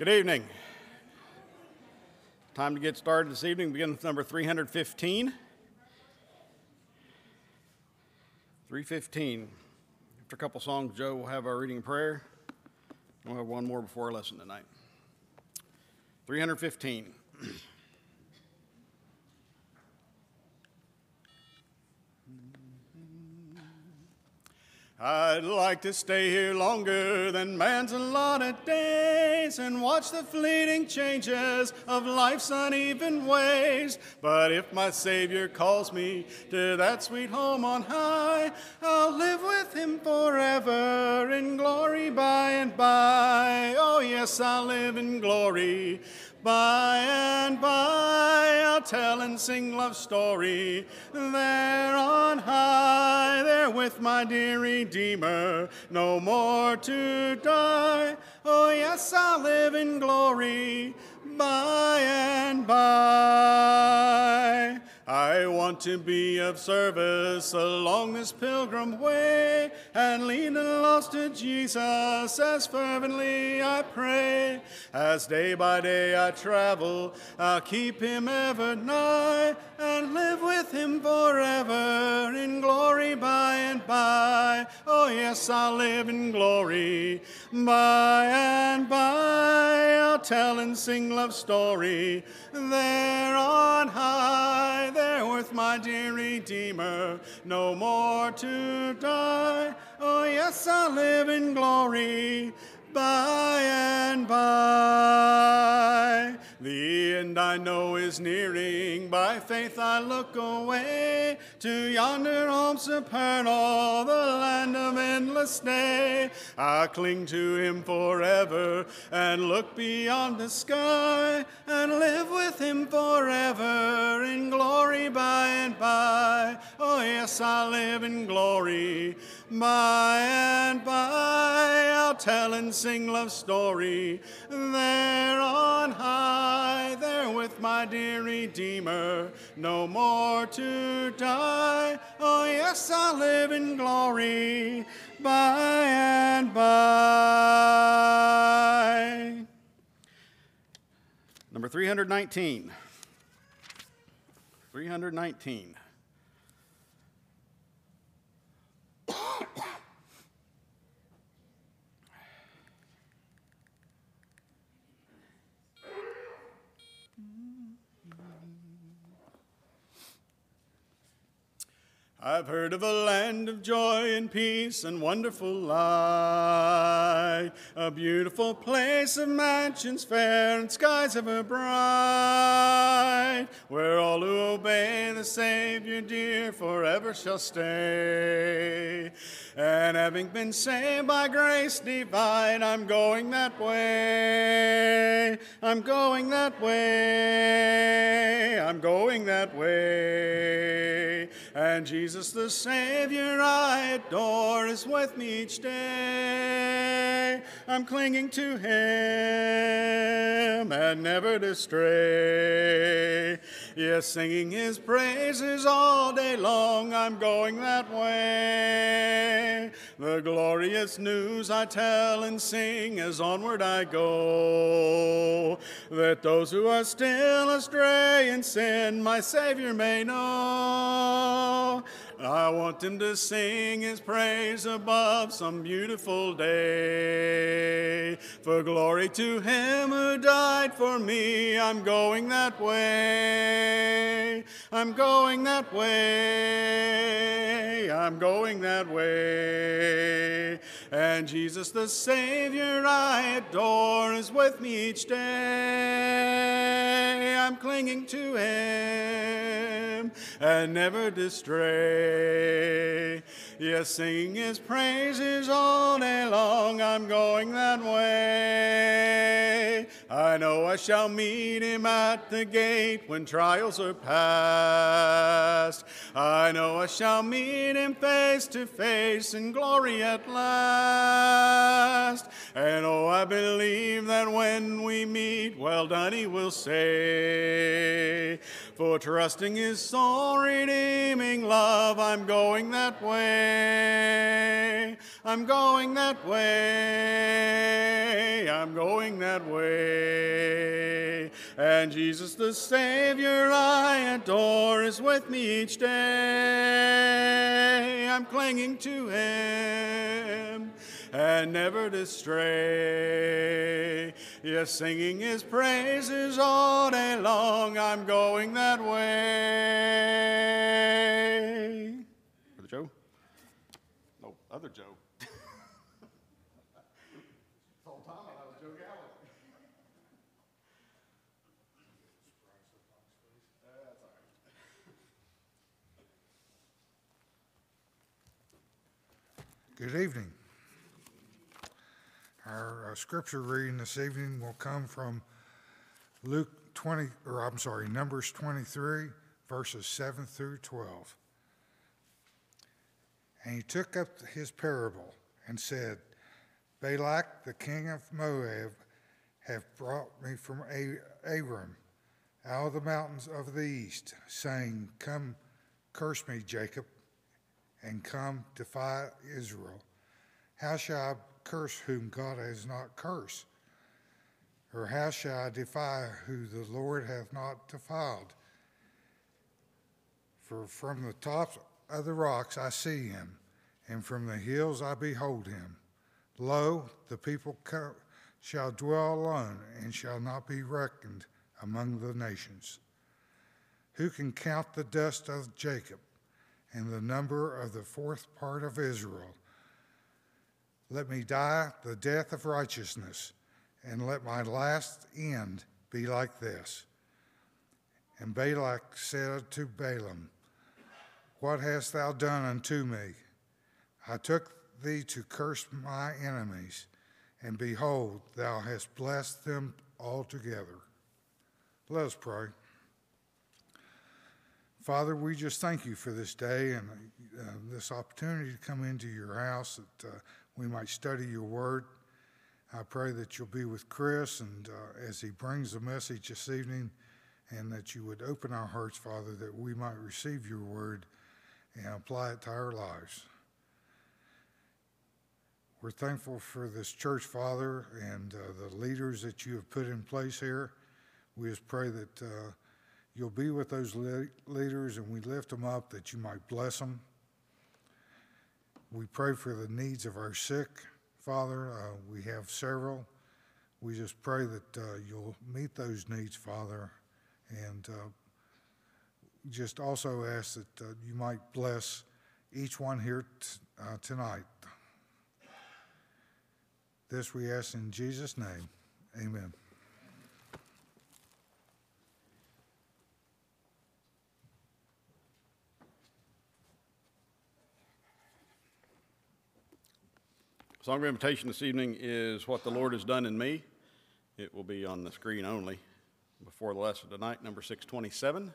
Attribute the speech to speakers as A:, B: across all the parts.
A: Good evening. Time to get started this evening. Begin with number 315. 315. After a couple songs, Joe will have our reading prayer. We'll have one more before our lesson tonight. 315. I'd like to stay here longer than man's allotted days and watch the fleeting changes of life's uneven ways. But if my Savior calls me to that sweet home on high, I'll live with him forever in glory by and by. Oh, yes, I'll live in glory by and by I'll tell and sing love story there on high, there with my dear Redeemer, no more to die. Oh yes, I'll live in glory by and by. I want to be of service along this pilgrim way and lead the lost to Jesus as fervently I pray. As day by day I travel, I'll keep him ever nigh and live with him forever in glory by and by. Oh, yes, I'll live in glory by and by. I'll tell and sing love's story there on high there with my dear Redeemer, no more to die. Oh, yes, I'll live in glory by and by. The end I know is nearing, by faith I look away to yonder home supernal, the land of endless day. I cling to him forever and look beyond the sky and live with him forever in glory by and by. Oh, yes, I'll live in glory by and by. I'll tell and sing love's story there on high, my dear Redeemer, no more to die. Oh, yes, I'll live in glory by and by. Number 319. 319. I've heard of a land of joy and peace and wonderful light, a beautiful place of mansions fair and skies ever bright, where all who obey the Savior dear forever shall stay. And having been saved by grace divine, I'm going that way. I'm going that way. I'm going that way. And Jesus the Savior I adore is with me each day. I'm clinging to Him and never to stray. Yes, singing His praises all day long, I'm going that way. The glorious news I tell and sing as onward I go, that those who are still astray in sin, my Savior may know. I want him to sing his praise above some beautiful day. For glory to him who died for me, I'm going that way. I'm going that way. I'm going that way. And Jesus the Savior I adore is with me each day. I'm clinging to him and never to stray. Yes, sing his praises all day long. I'm going that way. I know I shall meet him at the gate when trials are past. I know I shall meet him face to face in glory at last. And oh, I believe that when we meet, well done, he will say. For trusting his soul redeeming love, I'm going that way. I'm going that way. I'm going that way. And Jesus the Savior I adore is with me each day. I'm clinging to him and never to stray. Yes, singing his praises all day long, I'm going that way. Brother Joe? No, other Joe. whole time I was Joe Gallup.
B: Good evening. Our scripture reading this evening will come from Luke 20, or I'm sorry, Numbers 23, verses 7 through 12. And he took up his parable and said, Balak, the king of Moab, have brought me from Aram out of the mountains of the east, saying, Come, curse me, Jacob, and come defy Israel. How shall I curse whom God has not cursed? Or how shall I defy who the Lord hath not defiled? For from the tops of the rocks I see him, and from the hills I behold him. Lo, the people shall dwell alone, and shall not be reckoned among the nations. Who can count the dust of Jacob, and the number of the fourth part of Israel? Let me die the death of righteousness, and let my last end be like this. And Balak said to Balaam, What hast thou done unto me? I took thee to curse my enemies, and behold, thou hast blessed them altogether. Let us pray. Father, we just thank you for this day and uh, this opportunity to come into your house that uh, we might study your word. I pray that you'll be with Chris and uh, as he brings the message this evening, and that you would open our hearts, Father, that we might receive your word and apply it to our lives. We're thankful for this church, Father, and uh, the leaders that you have put in place here. We just pray that uh, you'll be with those le- leaders and we lift them up that you might bless them we pray for the needs of our sick, Father. Uh, we have several. We just pray that uh, you'll meet those needs, Father, and uh, just also ask that uh, you might bless each one here t- uh, tonight. This we ask in Jesus' name. Amen.
A: Song of invitation this evening is What the Lord Has Done in Me. It will be on the screen only before the lesson tonight, number 627.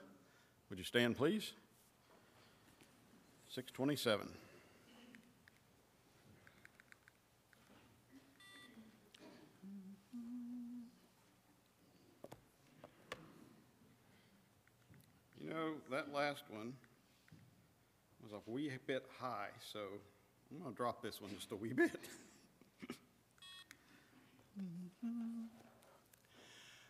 A: Would you stand, please? 627. You know, that last one was a wee bit high, so I'm going to drop this one just a wee bit.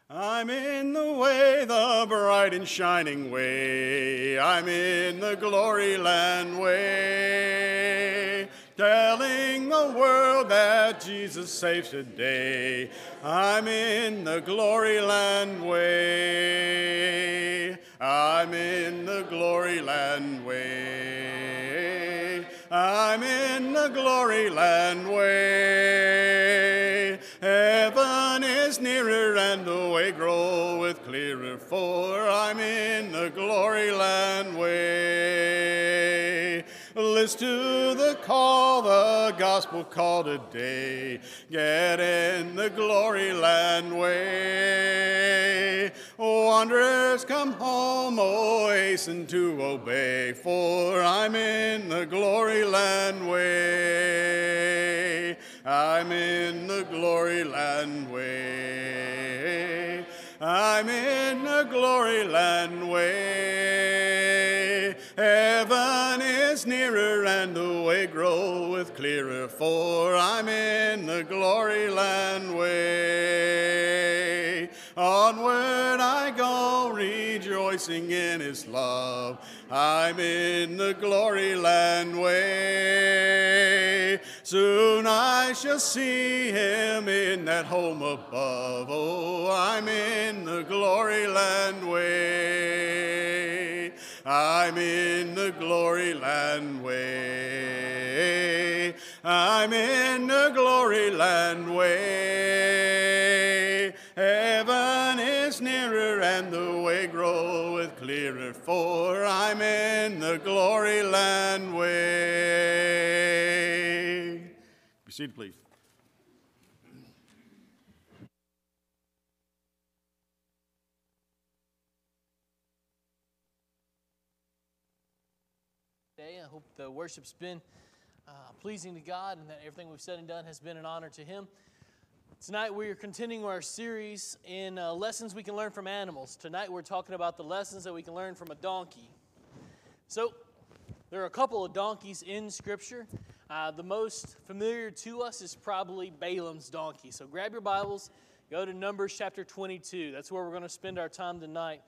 A: I'm in the way, the bright and shining way. I'm in the glory land way. Telling the world that Jesus saves today. I'm in the glory land way. I'm in the glory land way. I'm in the glory land way. Heaven is nearer and the way groweth clearer, for I'm in the glory land way. Yes to the call, the gospel call today. Get in the glory land way. Wanderers, come home, O hasten to obey, for I'm in the glory land way. I'm in the glory land way. I'm in the glory land way. Heaven is nearer and the way groweth clearer, for I'm in the glory land way. Onward I go, rejoicing in his love. I'm in the glory land way. Soon I shall see him in that home above. Oh, I'm in the glory land way. I'm in the glory land way. I'm in the glory land way. The glory land way. Be seated, please.
C: I hope the worship's been uh, pleasing to God and that everything we've said and done has been an honor to Him. Tonight we are continuing our series in uh, lessons we can learn from animals. Tonight we're talking about the lessons that we can learn from a donkey. So, there are a couple of donkeys in Scripture. Uh, the most familiar to us is probably Balaam's donkey. So, grab your Bibles, go to Numbers chapter 22. That's where we're going to spend our time tonight.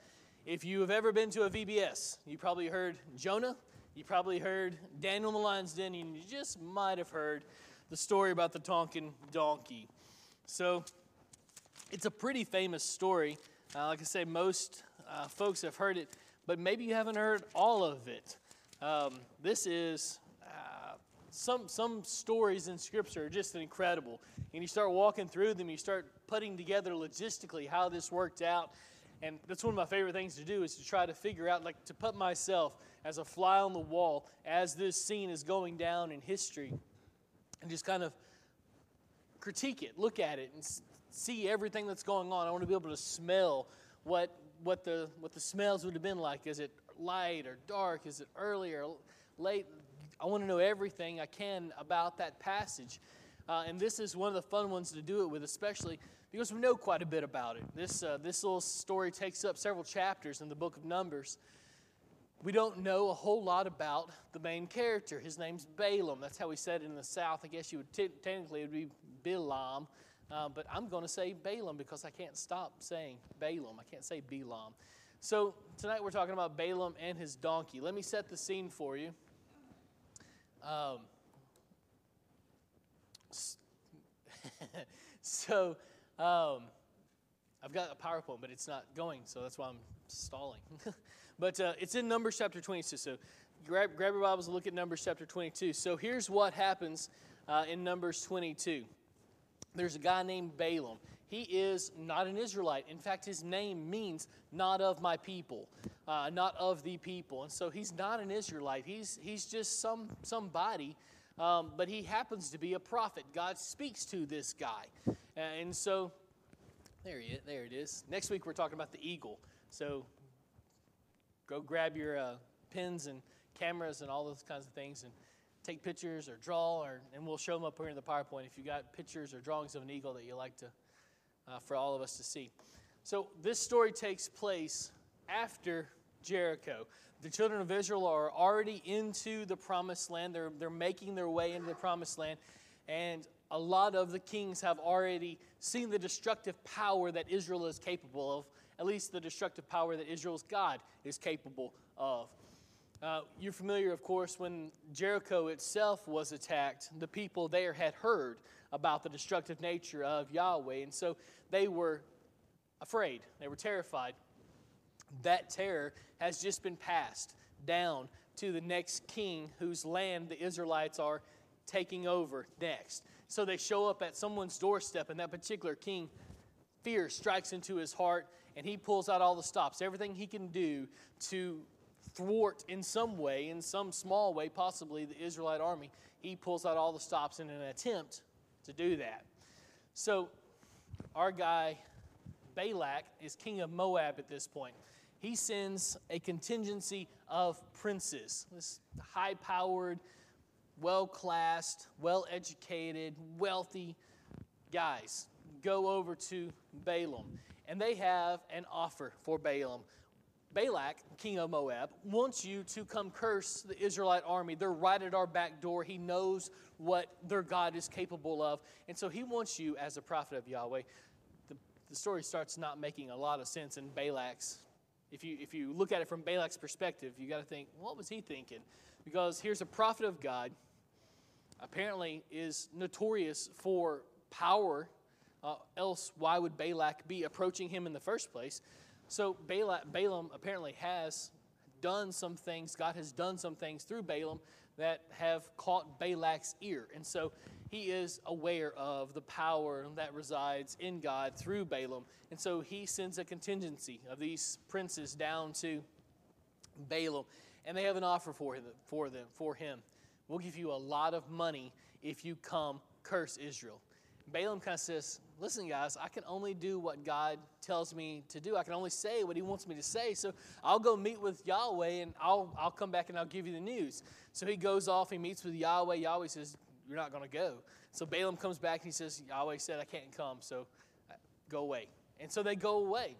C: If you have ever been to a VBS, you probably heard Jonah, you probably heard Daniel in the Lion's Den, and you just might have heard the story about the Tonkin donkey. So, it's a pretty famous story. Uh, like I say, most uh, folks have heard it, but maybe you haven't heard all of it. Um, this is uh, some some stories in Scripture are just incredible, and you start walking through them, you start putting together logistically how this worked out, and that's one of my favorite things to do is to try to figure out, like, to put myself as a fly on the wall as this scene is going down in history, and just kind of critique it, look at it, and see everything that's going on. I want to be able to smell what what the what the smells would have been like. Is it light or dark? Is it early or late? I want to know everything I can about that passage. Uh, and this is one of the fun ones to do it with, especially because we know quite a bit about it. This, uh, this little story takes up several chapters in the book of Numbers. We don't know a whole lot about the main character. His name's Balaam. That's how we said it in the South. I guess you would t- technically it would be Bilam, uh, but I'm going to say Balaam because I can't stop saying Balaam. I can't say Bilam. So tonight we're talking about Balaam and his donkey. Let me set the scene for you. Um, so um, I've got a PowerPoint, but it's not going, so that's why I'm stalling. but uh, it's in Numbers chapter 22. So grab, grab your Bibles and look at Numbers chapter 22. So here's what happens uh, in Numbers 22. There's a guy named Balaam. He is not an Israelite. In fact, his name means not of my people, uh, not of the people. And so he's not an Israelite. He's, he's just some, somebody, um, but he happens to be a prophet. God speaks to this guy. And so there, he there it is. Next week, we're talking about the eagle. So go grab your uh, pens and cameras and all those kinds of things and take pictures or draw, or, and we'll show them up here in the PowerPoint if you got pictures or drawings of an eagle that you like to uh, for all of us to see. So, this story takes place after Jericho. The children of Israel are already into the promised land, they're, they're making their way into the promised land, and a lot of the kings have already seen the destructive power that Israel is capable of, at least the destructive power that Israel's God is capable of. Uh, you're familiar, of course, when Jericho itself was attacked, the people there had heard about the destructive nature of Yahweh, and so they were afraid, they were terrified. That terror has just been passed down to the next king whose land the Israelites are taking over next. So they show up at someone's doorstep, and that particular king, fear strikes into his heart, and he pulls out all the stops, everything he can do to thwart in some way, in some small way, possibly the Israelite army, he pulls out all the stops in an attempt to do that. So, our guy, Balak, is king of Moab at this point. He sends a contingency of princes, this high powered, well classed, well educated, wealthy guys go over to Balaam. And they have an offer for Balaam. Balak, king of Moab, wants you to come curse the Israelite army. They're right at our back door. He knows what their God is capable of. And so he wants you, as a prophet of Yahweh, the, the story starts not making a lot of sense in Balak's. If you, if you look at it from Balak's perspective, you got to think, what was he thinking? Because here's a prophet of God, apparently is notorious for power. Uh, else, why would Balak be approaching him in the first place? So Balak, Balaam apparently has done some things, God has done some things through Balaam that have caught Balak's ear. And so he is aware of the power that resides in God through Balaam. And so he sends a contingency of these princes down to Balaam. And they have an offer for him, for them, for him. We'll give you a lot of money if you come curse Israel. Balaam kind of says, Listen, guys, I can only do what God tells me to do. I can only say what He wants me to say. So I'll go meet with Yahweh and I'll, I'll come back and I'll give you the news. So he goes off, he meets with Yahweh. Yahweh says, You're not going to go. So Balaam comes back and he says, Yahweh said, I can't come, so uh, go away. And so they go away.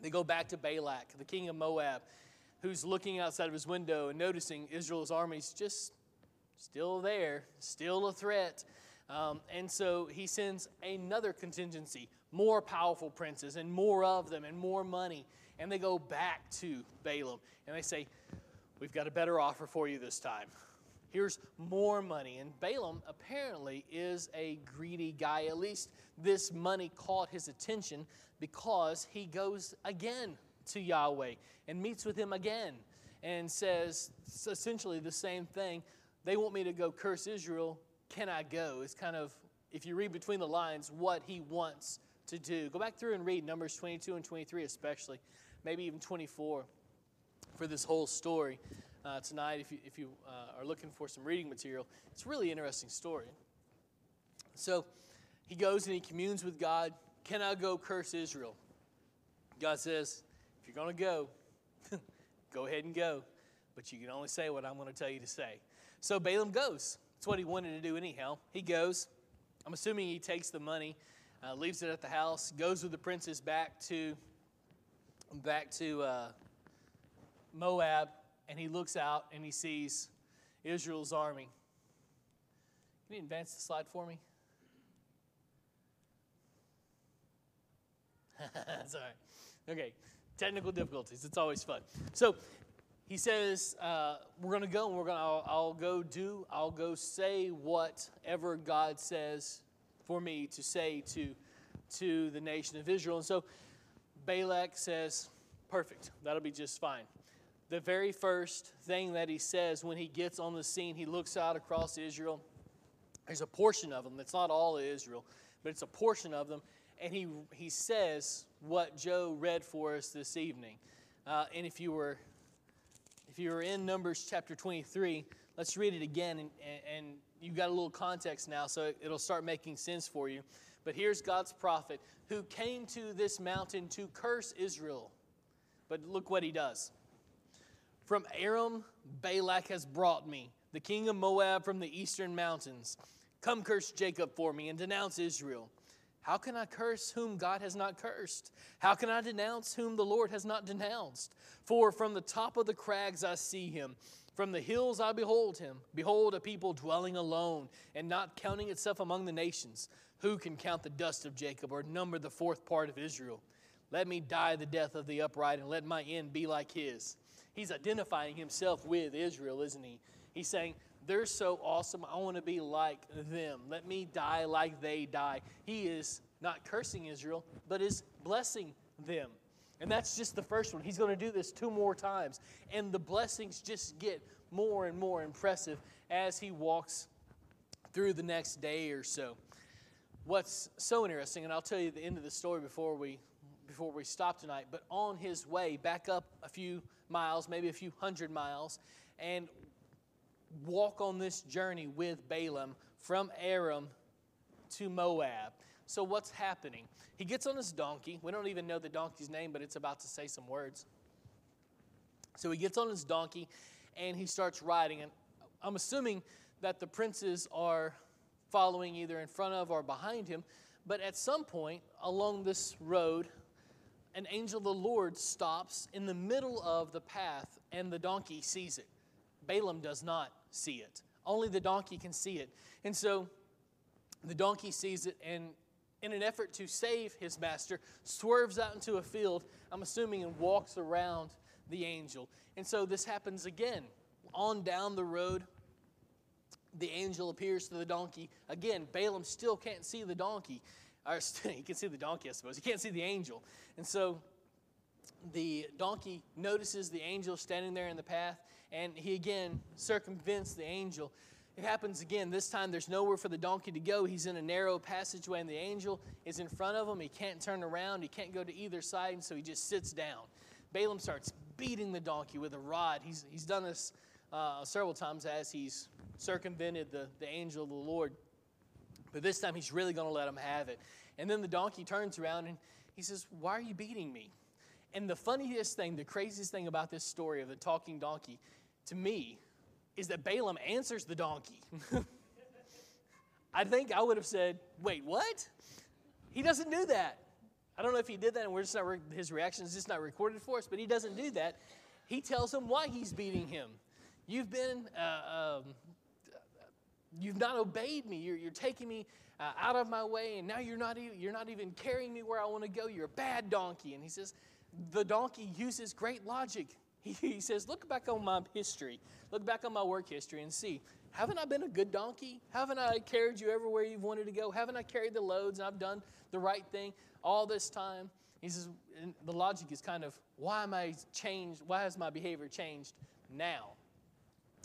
C: They go back to Balak, the king of Moab, who's looking outside of his window and noticing Israel's armies just still there, still a threat. Um, and so he sends another contingency, more powerful princes, and more of them, and more money. And they go back to Balaam and they say, We've got a better offer for you this time. Here's more money. And Balaam apparently is a greedy guy. At least this money caught his attention because he goes again to Yahweh and meets with him again and says essentially the same thing. They want me to go curse Israel can I go? Is kind of, if you read between the lines, what he wants to do. Go back through and read Numbers 22 and 23, especially, maybe even 24 for this whole story. Uh, tonight, if you, if you uh, are looking for some reading material, it's a really interesting story. So he goes and he communes with God. Can I go curse Israel? God says, if you're going to go, go ahead and go. But you can only say what I'm going to tell you to say. So Balaam goes. That's what he wanted to do anyhow. He goes. I'm assuming he takes the money, uh, leaves it at the house, goes with the princes back to back to uh, Moab, and he looks out and he sees Israel's army. Can you advance the slide for me? Right. Okay, technical difficulties. It's always fun. So he says, uh, We're going to go and we're going to, I'll, go do, I'll go say whatever God says for me to say to, to the nation of Israel. And so Balak says, Perfect, that'll be just fine. The very first thing that he says when he gets on the scene, he looks out across Israel. There's a portion of them, it's not all of Israel, but it's a portion of them. And he, he says what Joe read for us this evening. Uh, and if you were if you're in Numbers chapter 23, let's read it again, and, and you've got a little context now, so it'll start making sense for you. But here's God's prophet who came to this mountain to curse Israel. But look what he does. From Aram, Balak has brought me, the king of Moab from the eastern mountains. Come curse Jacob for me and denounce Israel. How can I curse whom God has not cursed? How can I denounce whom the Lord has not denounced? For from the top of the crags I see him. From the hills I behold him. Behold, a people dwelling alone and not counting itself among the nations. Who can count the dust of Jacob or number the fourth part of Israel? Let me die the death of the upright and let my end be like his. He's identifying himself with Israel, isn't he? He's saying, they're so awesome. I want to be like them. Let me die like they die. He is not cursing Israel, but is blessing them. And that's just the first one. He's going to do this two more times. And the blessings just get more and more impressive as he walks through the next day or so. What's so interesting, and I'll tell you the end of the story before we before we stop tonight, but on his way back up a few miles, maybe a few hundred miles, and walk on this journey with Balaam from Aram to Moab. So, what's happening? He gets on his donkey. We don't even know the donkey's name, but it's about to say some words. So, he gets on his donkey and he starts riding. And I'm assuming that the princes are following either in front of or behind him. But at some point along this road, an angel of the Lord stops in the middle of the path, and the donkey sees it. Balaam does not see it. Only the donkey can see it. And so the donkey sees it and in an effort to save his master, swerves out into a field, I'm assuming, and walks around the angel. And so this happens again. On down the road, the angel appears to the donkey. Again, Balaam still can't see the donkey. Or he can see the donkey, I suppose. He can't see the angel. And so the donkey notices the angel standing there in the path, and he again circumvents the angel it happens again. This time there's nowhere for the donkey to go. He's in a narrow passageway, and the angel is in front of him. He can't turn around, he can't go to either side, and so he just sits down. Balaam starts beating the donkey with a rod. He's, he's done this uh, several times as he's circumvented the, the angel of the Lord. But this time he's really going to let him have it. And then the donkey turns around and he says, Why are you beating me? And the funniest thing, the craziest thing about this story of the talking donkey, to me, is that Balaam answers the donkey. I think I would have said, Wait, what? He doesn't do that. I don't know if he did that and we're just not re- his reaction is just not recorded for us, but he doesn't do that. He tells him why he's beating him. You've been, uh, um, you've not obeyed me. You're, you're taking me uh, out of my way, and now you're not, even, you're not even carrying me where I want to go. You're a bad donkey. And he says, the donkey uses great logic. He, says, look back on my history. Look back on my work history and see, haven't I been a good donkey? Haven't I carried you everywhere you've wanted to go? Haven't I carried the loads and I've done the right thing all this time? He says, the logic is kind of, why am I changed? Why has my behavior changed now?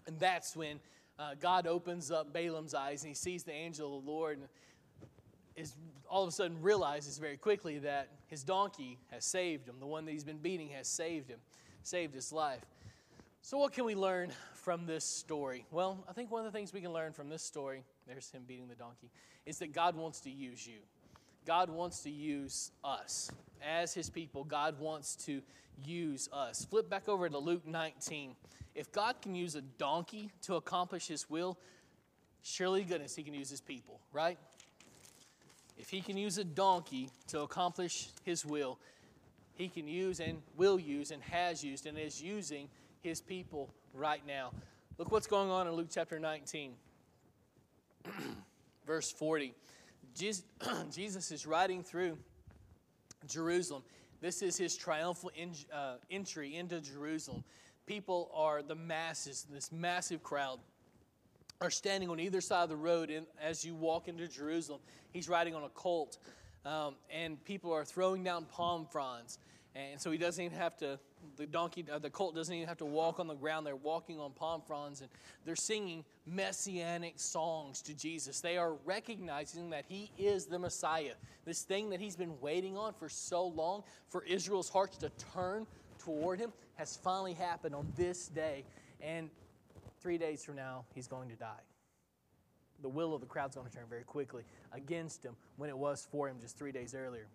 C: And that's when uh, God opens up Balaam's eyes and he sees the angel of the Lord and is all of a sudden realizes very quickly that his donkey has saved him. The one that he's been beating has saved him, saved his life. So, what can we learn from this story? Well, I think one of the things we can learn from this story, there's him beating the donkey, is that God wants to use you. God wants to use us. As his people, God wants to use us. Flip back over to Luke 19. If God can use a donkey to accomplish his will, surely goodness he can use his people, right? If he can use a donkey to accomplish his will, he can use and will use and has used and is using his people right now. Look what's going on in Luke chapter 19, verse 40. Jesus is riding through Jerusalem. This is his triumphal uh, entry into Jerusalem. People are the masses, this massive crowd are standing on either side of the road and as you walk into Jerusalem. He's riding on a colt, um, and people are throwing down palm fronds. And so he doesn't even have to, the donkey, uh, the colt doesn't even have to walk on the ground. They're walking on palm fronds and they're singing messianic songs to Jesus. They are recognizing that he is the Messiah. This thing that he's been waiting on for so long for Israel's hearts to turn toward him has finally happened on this day. And three days from now, he's going to die. The will of the crowd's going to turn very quickly against him when it was for him just three days earlier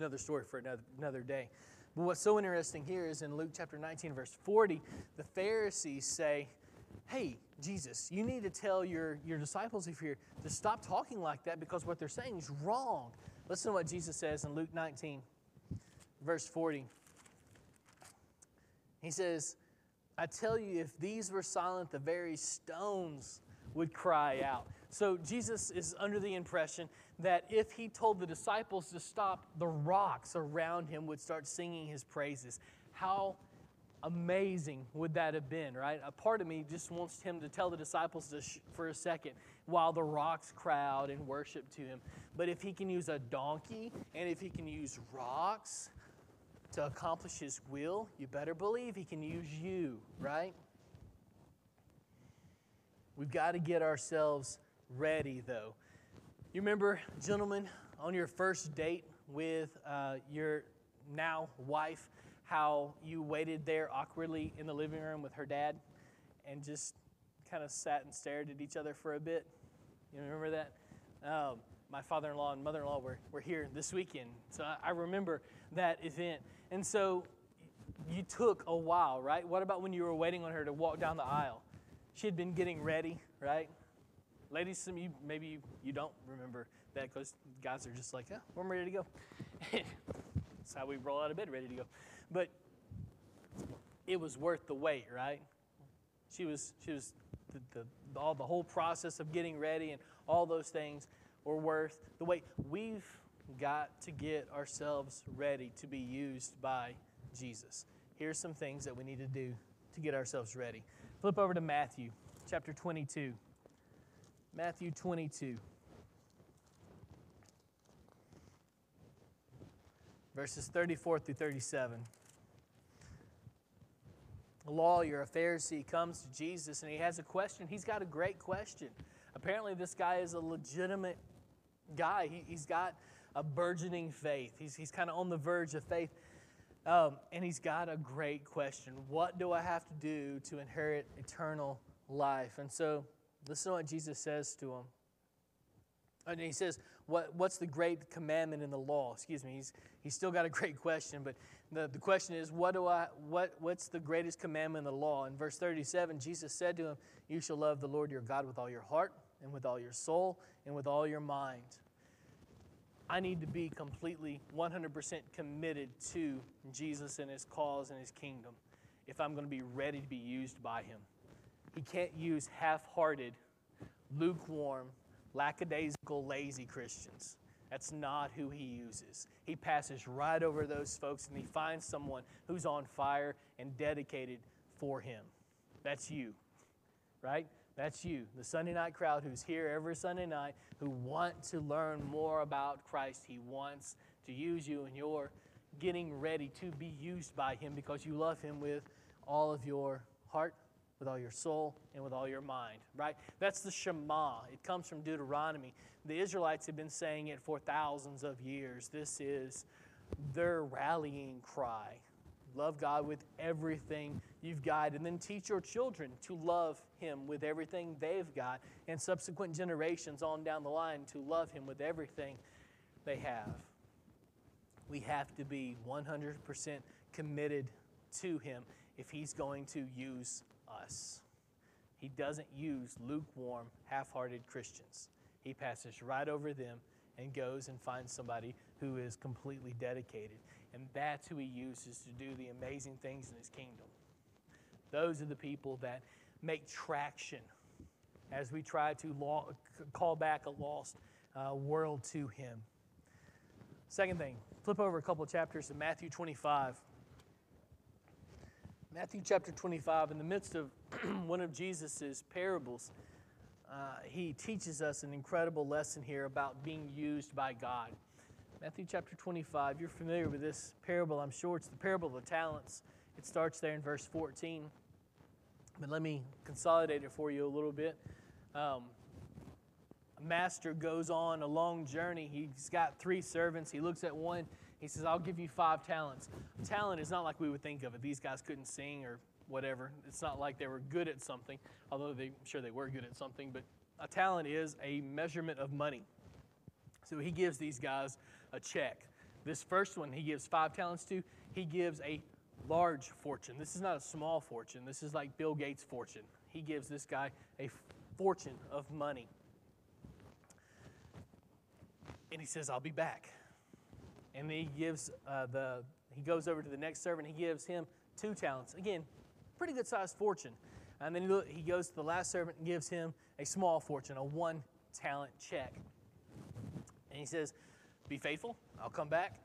C: another story for another, another day. But what's so interesting here is in Luke chapter 19, verse 40, the Pharisees say, Hey, Jesus, you need to tell your, your disciples if you're to stop talking like that because what they're saying is wrong. Listen to what Jesus says in Luke 19, verse 40. He says, I tell you, if these were silent, the very stones would cry out. So Jesus is under the impression that if he told the disciples to stop, the rocks around him would start singing his praises. How amazing would that have been, right? A part of me just wants him to tell the disciples to sh- for a second while the rocks crowd and worship to him. But if he can use a donkey and if he can use rocks to accomplish his will, you better believe he can use you, right? We've got to get ourselves ready, though. You remember, gentlemen, on your first date with uh, your now wife how you waited there awkwardly in the living room with her dad and just kind of sat and stared at each other for a bit? You remember that? Um, my father in law and mother in law were, were here this weekend. So I, I remember that event. And so you took a while, right? What about when you were waiting on her to walk down the aisle? She had been getting ready, right? Ladies, some you, maybe you, you don't remember that because guys are just like, yeah, I'm ready to go. That's how we roll out of bed, ready to go. But it was worth the wait, right? She was, she was the, the, all the whole process of getting ready and all those things were worth the wait. We've got to get ourselves ready to be used by Jesus. Here's some things that we need to do to get ourselves ready. Flip over to Matthew chapter 22. Matthew 22. Verses 34 through 37. A lawyer, a Pharisee, comes to Jesus and he has a question. He's got a great question. Apparently, this guy is a legitimate guy. He, has got a burgeoning faith, he's, he's kind of on the verge of faith. Um, and he's got a great question What do I have to do to inherit eternal life? And so, listen to what Jesus says to him. And he says, what, What's the great commandment in the law? Excuse me, he's, he's still got a great question, but the, the question is, what do I, what, What's the greatest commandment in the law? In verse 37, Jesus said to him, You shall love the Lord your God with all your heart, and with all your soul, and with all your mind. I need to be completely 100% committed to Jesus and his cause and his kingdom if I'm going to be ready to be used by him. He can't use half hearted, lukewarm, lackadaisical, lazy Christians. That's not who he uses. He passes right over those folks and he finds someone who's on fire and dedicated for him. That's you, right? That's you, the Sunday night crowd who's here every Sunday night, who want to learn more about Christ. He wants to use you, and you're getting ready to be used by Him because you love Him with all of your heart, with all your soul, and with all your mind, right? That's the Shema. It comes from Deuteronomy. The Israelites have been saying it for thousands of years. This is their rallying cry. Love God with everything you've got, and then teach your children to love Him with everything they've got, and subsequent generations on down the line to love Him with everything they have. We have to be 100% committed to Him if He's going to use us. He doesn't use lukewarm, half hearted Christians. He passes right over them and goes and finds somebody who is completely dedicated. And that's who he uses to do the amazing things in his kingdom. Those are the people that make traction as we try to law, call back a lost uh, world to him. Second thing, flip over a couple chapters to Matthew 25. Matthew chapter 25, in the midst of one of Jesus' parables, uh, he teaches us an incredible lesson here about being used by God. Matthew chapter 25. You're familiar with this parable, I'm sure. It's the parable of the talents. It starts there in verse 14. But let me consolidate it for you a little bit. Um, a master goes on a long journey. He's got three servants. He looks at one. He says, I'll give you five talents. Talent is not like we would think of it. These guys couldn't sing or whatever. It's not like they were good at something, although they, I'm sure they were good at something. But a talent is a measurement of money. So he gives these guys a check. This first one he gives five talents to, he gives a large fortune. This is not a small fortune. This is like Bill Gates' fortune. He gives this guy a fortune of money. And he says, I'll be back. And he gives uh, the, he goes over to the next servant. He gives him two talents. Again, pretty good sized fortune. And then he, goes to the last servant and gives him a small fortune, a one talent check. And he says, be faithful. I'll come back.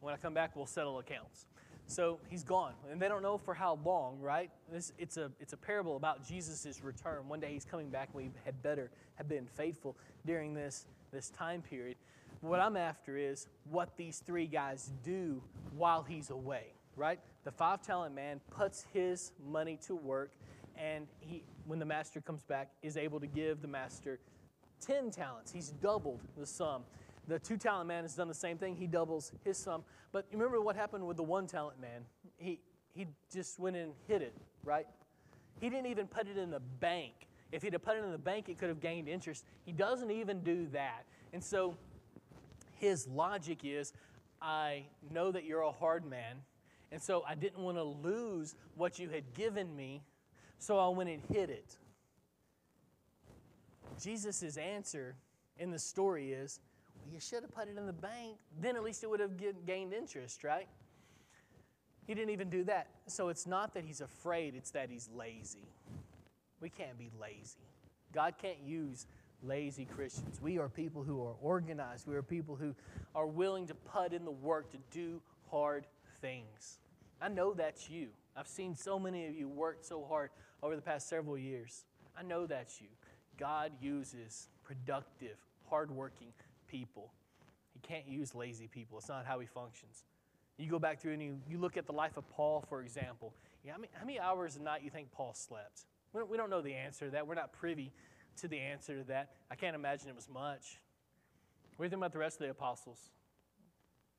C: When I come back, we'll settle accounts. So he's gone, and they don't know for how long, right? This, it's, a, it's a parable about Jesus' return. One day he's coming back, we had better have been faithful during this, this time period. What I'm after is what these three guys do while he's away, right? The five talent man puts his money to work, and he, when the master comes back, is able to give the master 10 talents. He's doubled the sum the two talent man has done the same thing. He doubles his sum. But you remember what happened with the one talent man? He, he just went and hid it, right? He didn't even put it in the bank. If he'd have put it in the bank, it could have gained interest. He doesn't even do that. And so his logic is I know that you're a hard man, and so I didn't want to lose what you had given me, so I went and hid it. Jesus' answer in the story is, you should have put it in the bank. Then at least it would have gained interest, right? He didn't even do that. So it's not that he's afraid, it's that he's lazy. We can't be lazy. God can't use lazy Christians. We are people who are organized. We are people who are willing to put in the work to do hard things. I know that's you. I've seen so many of you work so hard over the past several years. I know that's you. God uses productive, hardworking people. He can't use lazy people. It's not how he functions. You go back through and you, you look at the life of Paul, for example. Yeah, how, many, how many hours a night you think Paul slept? We don't, we don't know the answer to that. We're not privy to the answer to that. I can't imagine it was much. What do you think about the rest of the apostles?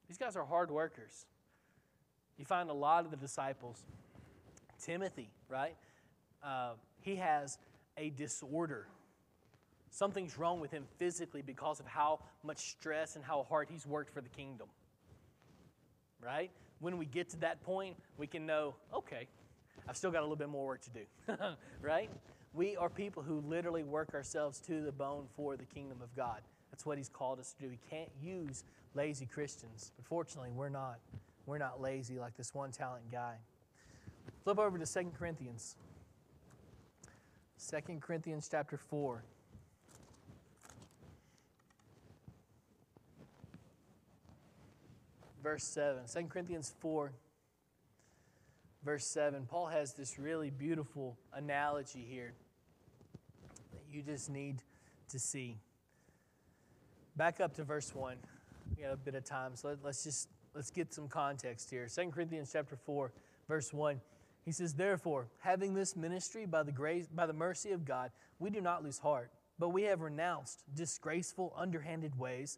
C: These guys are hard workers. You find a lot of the disciples. Timothy, right? Uh, he has a disorder. Something's wrong with him physically because of how much stress and how hard he's worked for the kingdom. Right? When we get to that point, we can know, okay, I've still got a little bit more work to do. right? We are people who literally work ourselves to the bone for the kingdom of God. That's what He's called us to do. He can't use lazy Christians. But fortunately, we're not. We're not lazy like this one talent guy. Flip over to 2 Corinthians. 2 Corinthians chapter 4. Verse 7. 2 Corinthians 4 verse 7, Paul has this really beautiful analogy here that you just need to see. Back up to verse 1. We got a bit of time, so let, us just let's get some context here. 2 Corinthians chapter 4, verse 1. He says, Therefore, having this ministry by the grace by the mercy of God, we do not lose heart, but we have renounced disgraceful, underhanded ways.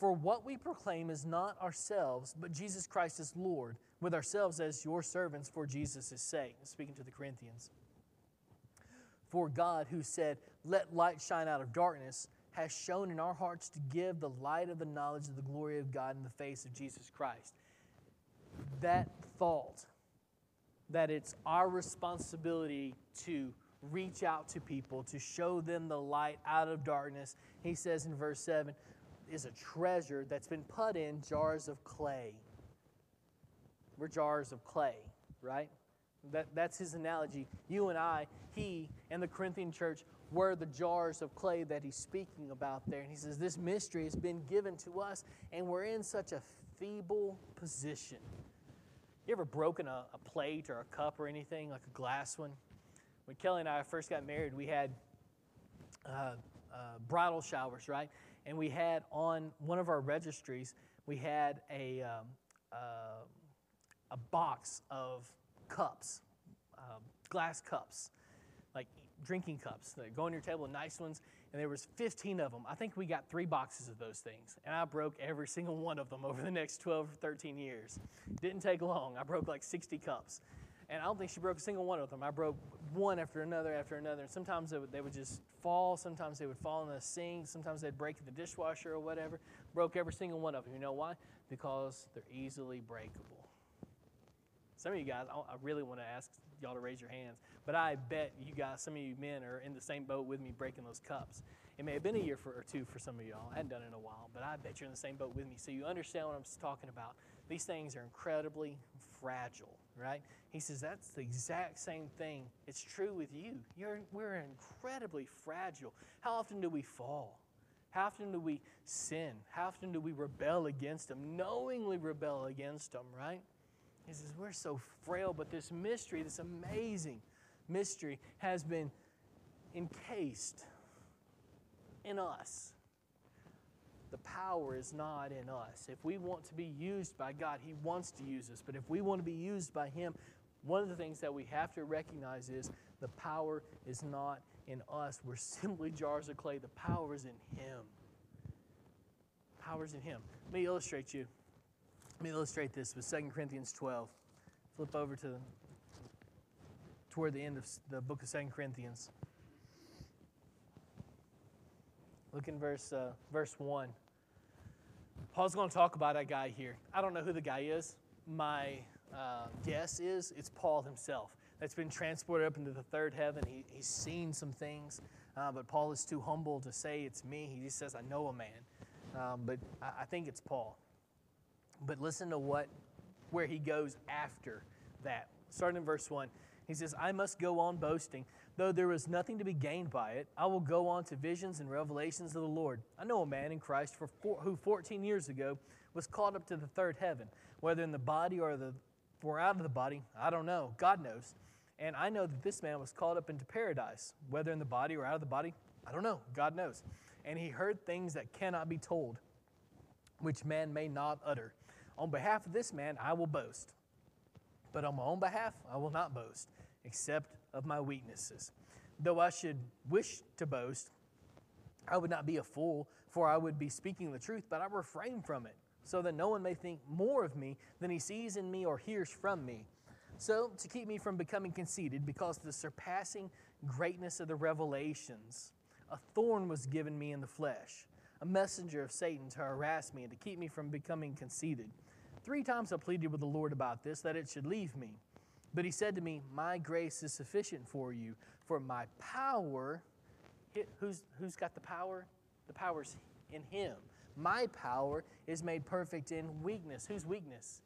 C: For what we proclaim is not ourselves, but Jesus Christ as Lord, with ourselves as your servants for Jesus' sake. Speaking to the Corinthians. For God, who said, Let light shine out of darkness, has shown in our hearts to give the light of the knowledge of the glory of God in the face of Jesus Christ. That thought that it's our responsibility to reach out to people, to show them the light out of darkness, he says in verse 7, is a treasure that's been put in jars of clay. We're jars of clay, right? That, that's his analogy. You and I, he and the Corinthian church were the jars of clay that he's speaking about there. And he says, This mystery has been given to us, and we're in such a feeble position. You ever broken a, a plate or a cup or anything, like a glass one? When Kelly and I first got married, we had uh, uh, bridal showers, right? And we had on one of our registries, we had a, um, uh, a box of cups, um, glass cups, like drinking cups that go on your table, nice ones. And there was 15 of them. I think we got three boxes of those things, and I broke every single one of them over the next 12 or 13 years. Didn't take long. I broke like 60 cups. And I don't think she broke a single one of them. I broke one after another after another. And sometimes they would, they would just fall. Sometimes they would fall in the sink. Sometimes they'd break the dishwasher or whatever. Broke every single one of them. You know why? Because they're easily breakable. Some of you guys, I really want to ask y'all to raise your hands, but I bet you guys, some of you men, are in the same boat with me breaking those cups. It may have been a year for, or two for some of y'all. I hadn't done it in a while, but I bet you're in the same boat with me. So you understand what I'm talking about. These things are incredibly fragile, right? He says that's the exact same thing. It's true with you. You're, we're incredibly fragile. How often do we fall? How often do we sin? How often do we rebel against Him, knowingly rebel against Him, right? He says, We're so frail, but this mystery, this amazing mystery, has been encased in us. The power is not in us. If we want to be used by God, He wants to use us. But if we want to be used by Him, one of the things that we have to recognize is the power is not in us. We're simply jars of clay. The power is in Him. Power is in Him. Let me illustrate you. Let me illustrate this with 2 Corinthians 12. Flip over to toward the end of the book of 2 Corinthians. Look in verse, uh, verse 1. Paul's going to talk about a guy here. I don't know who the guy is. My uh, guess is it's Paul himself that's been transported up into the third heaven. He, he's seen some things, uh, but Paul is too humble to say it's me. He just says, I know a man. Um, but I, I think it's Paul. But listen to what, where he goes after that. Starting in verse 1. He says, I must go on boasting Though there was nothing to be gained by it, I will go on to visions and revelations of the Lord. I know a man in Christ for four, who 14 years ago was caught up to the third heaven, whether in the body or the or out of the body, I don't know. God knows. And I know that this man was caught up into paradise, whether in the body or out of the body, I don't know. God knows. And he heard things that cannot be told, which man may not utter. On behalf of this man, I will boast. But on my own behalf, I will not boast, except of my weaknesses. Though I should wish to boast, I would not be a fool, for I would be speaking the truth, but I refrain from it, so that no one may think more of me than he sees in me or hears from me. So, to keep me from becoming conceited, because of the surpassing greatness of the revelations, a thorn was given me in the flesh, a messenger of Satan to harass me and to keep me from becoming conceited. Three times I pleaded with the Lord about this, that it should leave me. But he said to me, My grace is sufficient for you, for my power, who's, who's got the power? The power's in him. My power is made perfect in weakness. Whose weakness?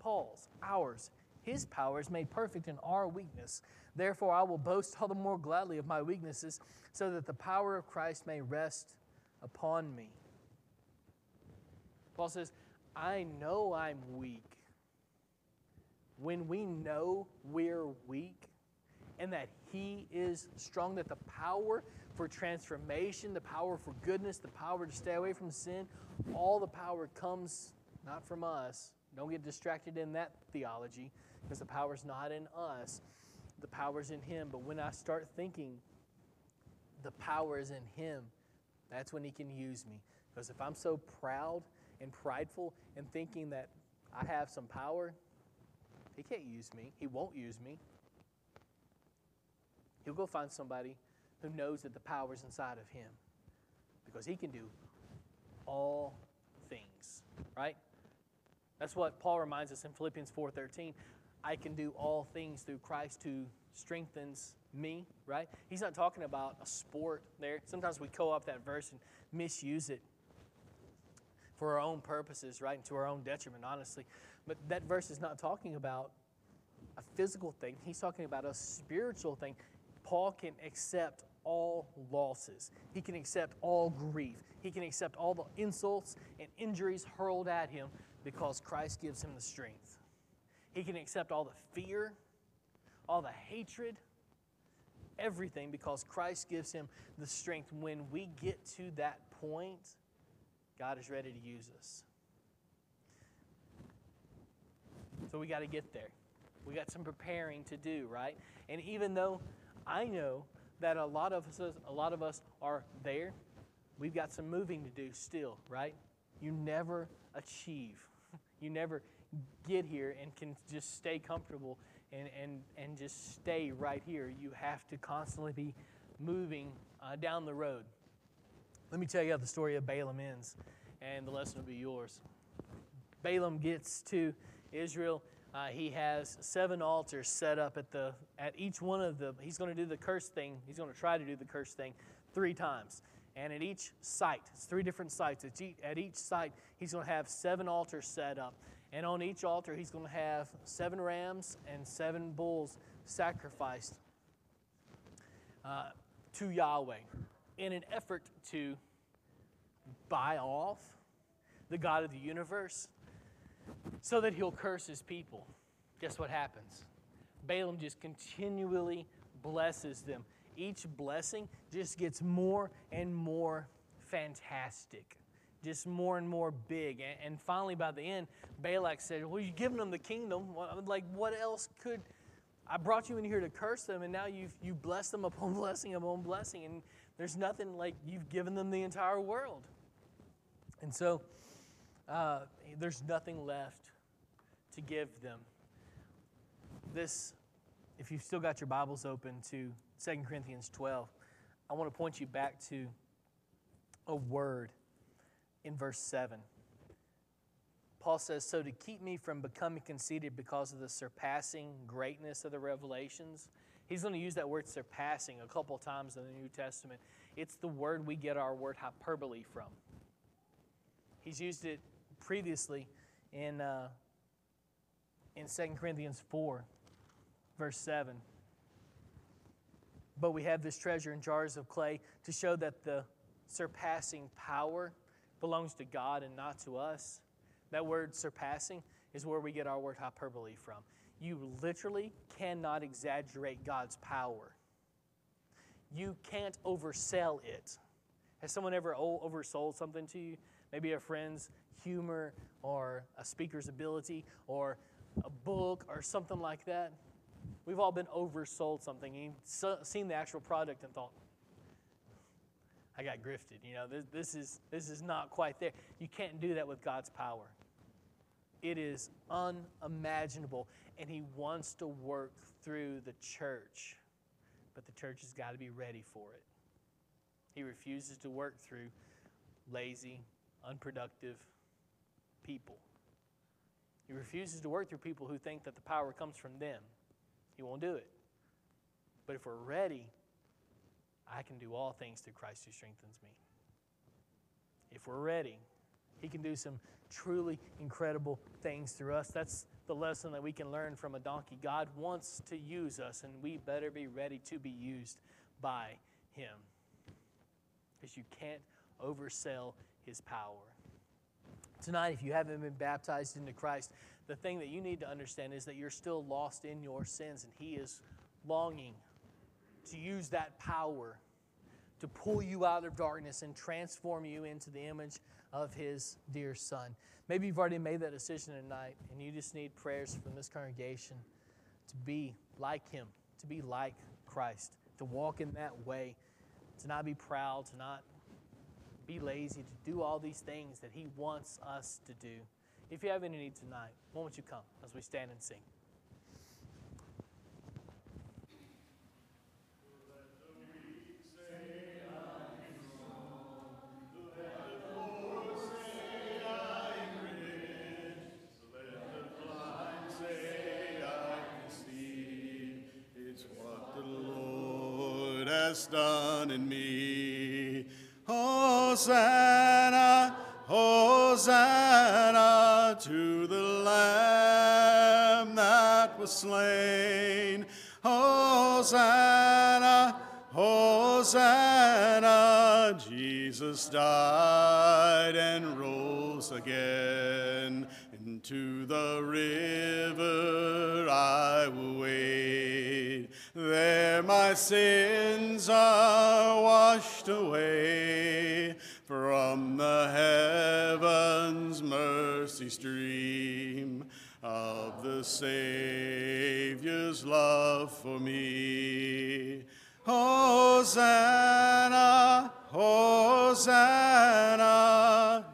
C: Paul's, ours. His power is made perfect in our weakness. Therefore, I will boast all the more gladly of my weaknesses, so that the power of Christ may rest upon me. Paul says, I know I'm weak when we know we're weak and that He is strong, that the power for transformation, the power for goodness, the power to stay away from sin, all the power comes not from us. Don't get distracted in that theology because the power's not in us, the power's in Him. But when I start thinking the power is in Him, that's when He can use me. Because if I'm so proud and prideful and thinking that I have some power, he can't use me. He won't use me. He'll go find somebody who knows that the power is inside of him because he can do all things, right? That's what Paul reminds us in Philippians 4:13. I can do all things through Christ who strengthens me, right? He's not talking about a sport there. Sometimes we co opt that verse and misuse it for our own purposes, right? And to our own detriment, honestly. But that verse is not talking about a physical thing, he's talking about a spiritual thing. Paul can accept all losses, he can accept all grief, he can accept all the insults and injuries hurled at him because Christ gives him the strength. He can accept all the fear, all the hatred, everything because Christ gives him the strength. When we get to that point, God is ready to use us. So we got to get there. We got some preparing to do, right? And even though I know that a lot of us a lot of us are there, we've got some moving to do still, right? You never achieve. You never get here and can just stay comfortable and, and, and just stay right here. You have to constantly be moving uh, down the road. Let me tell you how the story of Balaam ends, and the lesson will be yours. Balaam gets to Israel. Uh, he has seven altars set up at the at each one of the. He's going to do the curse thing. He's going to try to do the curse thing three times. And at each site, it's three different sites. At each, at each site, he's going to have seven altars set up. And on each altar, he's going to have seven rams and seven bulls sacrificed uh, to Yahweh in an effort to buy off the God of the universe so that he'll curse his people. guess what happens? Balaam just continually blesses them. Each blessing just gets more and more fantastic, just more and more big. And, finally, by the end, Balak said, Well, you've given them the kingdom. Like, what else could. I brought you in here to curse them, and now you've, you've blessed them upon blessing upon blessing, and there's nothing like you've given them the entire world. And so uh, there's nothing left to give them. This, if you've still got your Bibles open to 2 Corinthians 12, I want to point you back to a word in verse 7. Paul says, So to keep me from becoming conceited because of the surpassing greatness of the revelations, he's going to use that word surpassing a couple times in the New Testament. It's the word we get our word hyperbole from. He's used it previously in, uh, in 2 Corinthians 4, verse 7. But we have this treasure in jars of clay to show that the surpassing power belongs to God and not to us. That word surpassing is where we get our word hyperbole from. You literally cannot exaggerate God's power. You can't oversell it. Has someone ever oversold something to you? Maybe a friend's humor or a speaker's ability or a book or something like that. We've all been oversold something and seen the actual product and thought, I got grifted. You know, this, this, is, this is not quite there. You can't do that with God's power. It is unimaginable, and He wants to work through the church, but the church has got to be ready for it. He refuses to work through lazy, unproductive people. He refuses to work through people who think that the power comes from them. He won't do it. But if we're ready, I can do all things through Christ who strengthens me. If we're ready, He can do some truly incredible things through us. That's the lesson that we can learn from a donkey. God wants to use us, and we better be ready to be used by Him. Because you can't oversell His power. Tonight, if you haven't been baptized into Christ, the thing that you need to understand is that you're still lost in your sins, and He is longing to use that power to pull you out of darkness and transform you into the image of His dear Son. Maybe you've already made that decision tonight and you just need prayers from this congregation to be like Him, to be like Christ, to walk in that way, to not be proud, to not be lazy, to do all these things that He wants us to do. If you have any need tonight, why don't you come as we stand and sing?
A: Hosanna, Hosanna to the Lamb that was slain. Hosanna, Hosanna, Jesus died and rose again. Into the river I will wade. There my sins are washed away the heavens mercy stream of the Savior's love for me. Hosanna, Hosanna,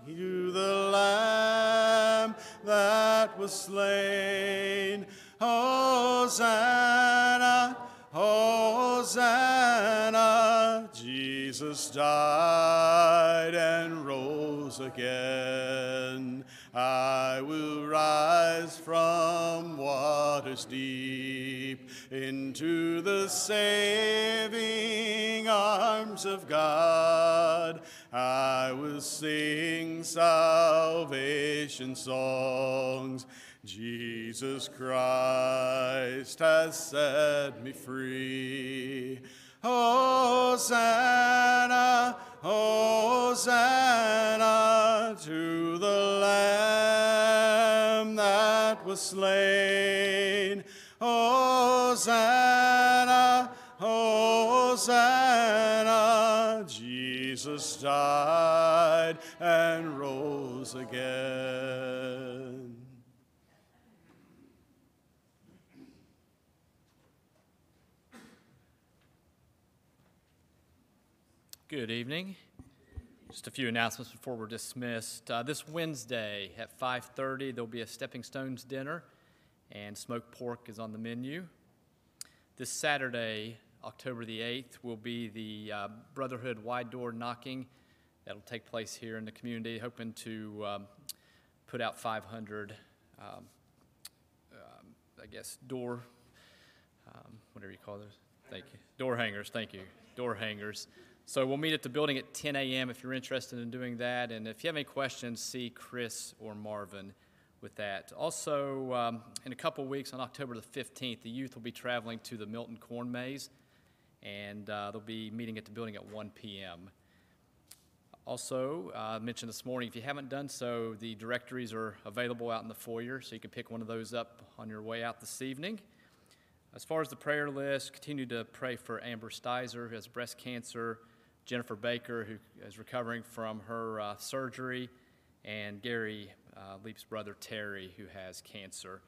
A: you the Lamb that was slain. Hosanna, Hosanna, Jesus died again. I will rise from waters deep into the saving arms of God. I will sing salvation songs Jesus Christ has set me free. Hosanna, Hosanna to the Lamb that was slain. Hosanna, Hosanna, Jesus died and rose again.
D: Good evening. Just a few announcements before we're dismissed. Uh, this Wednesday at 5:30, there'll be a Stepping Stones dinner, and smoked pork is on the menu. This Saturday, October the 8th, will be the uh, Brotherhood Wide Door Knocking. That'll take place here in the community, hoping to um, put out 500, um, um, I guess, door, um, whatever you call those. Thank you. Door hangers, thank you. Door hangers. So we'll meet at the building at 10 a.m. if you're interested in doing that. And if you have any questions, see Chris or Marvin with that. Also, um, in a couple weeks, on October the 15th, the youth will be traveling to the Milton Corn Maze, and uh, they'll be meeting at the building at 1 p.m. Also, uh, I mentioned this morning, if you haven't done so, the directories are available out in the foyer, so you can pick one of those up on your way out this evening. As far as the prayer list, continue to pray for Amber Stizer, who has breast cancer. Jennifer Baker, who is recovering from her uh, surgery, and Gary uh, Leap's brother Terry, who has cancer.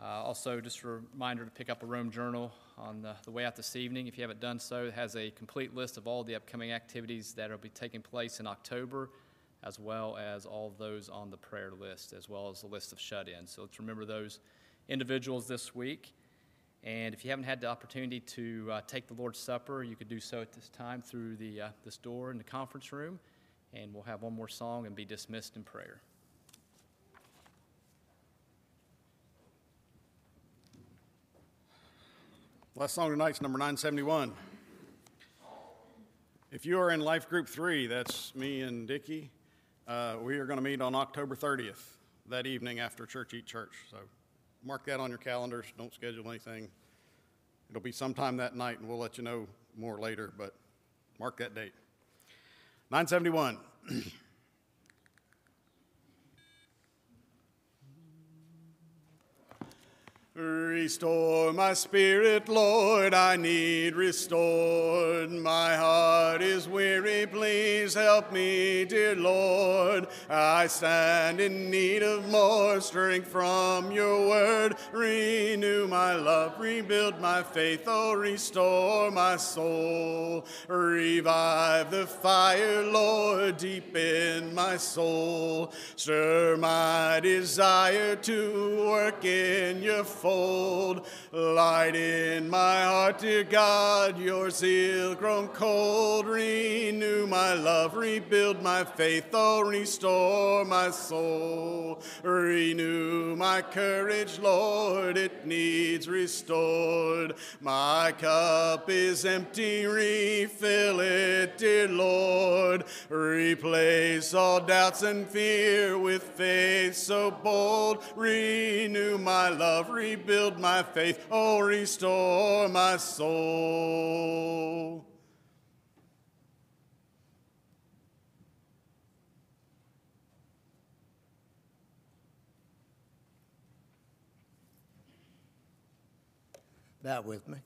D: Uh, also, just a reminder to pick up a Rome Journal on the, the, way out this evening. If you haven't done so, it has a complete list of all the upcoming activities that will be taking place in October, as well as all those on the prayer list, as well as the list of shut ins. So let's remember those individuals this week. And if you haven't had the opportunity to uh, take the Lord's Supper, you could do so at this time through the, uh, this door in the conference room. And we'll have one more song and be dismissed in prayer.
A: Last song tonight's number 971. If you are in Life Group 3, that's me and Dickie, uh, we are going to meet on October 30th, that evening after Church Eat Church. So mark that on your calendars. Don't schedule anything. It'll be sometime that night, and we'll let you know more later, but mark that date. 971. Restore my spirit, Lord, I need restored. My heart is weary, please help me, dear Lord. I stand in need of more strength from your word. Renew my love, rebuild my faith, oh, restore my soul. Revive the fire, Lord, deep in my soul. Stir my desire to work in your fold. Light in my heart, dear God, your zeal grown cold. Renew my love, rebuild my faith, oh, restore my soul. Renew my courage, Lord, it needs restored. My cup is empty, refill it, dear Lord. Replace all doubts and fear with faith so bold. Renew my love, rebuild my faith, oh, restore my soul.
E: Bow with me.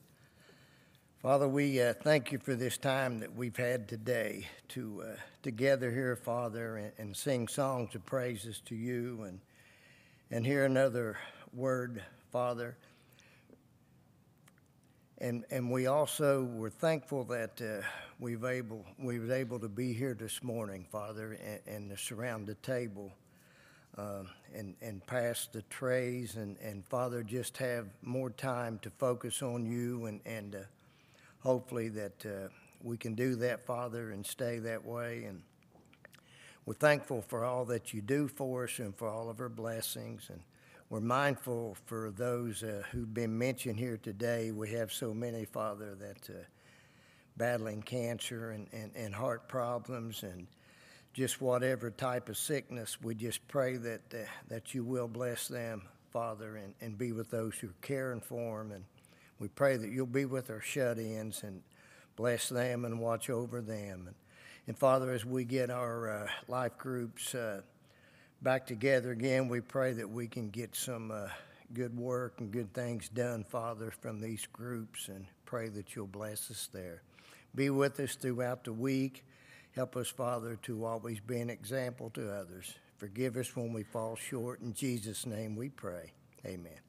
E: Father, we uh, thank you for this time that we've had today to uh, together here, Father, and, and, sing songs of praises to you and and hear another word, Father. And and we also were thankful that uh, we've able we was able to be here this morning, Father, and, and to surround the table. Uh, and, and pass the trays and, and Father, just have more time to focus on you and, and uh, hopefully that uh, we can do that, Father, and stay that way. And we're thankful for all that you do for us and for all of our blessings. And we're mindful for those uh, who've been mentioned here today. We have so many, Father, that uh, battling cancer and, and, and heart problems and just whatever type of sickness, we just pray that, uh, that you will bless them, Father, and, and be with those who are caring for them. And we pray that you'll be with our shut ins and bless them and watch over them. And, and Father, as we get our uh, life groups uh, back together again. We pray that we can get some uh, good work and good things done, Father, from these groups, and pray that you'll bless us there. Be with us throughout the week. Help us, Father, to always be an example to others. Forgive us when we fall short. In Jesus' name we pray. Amen.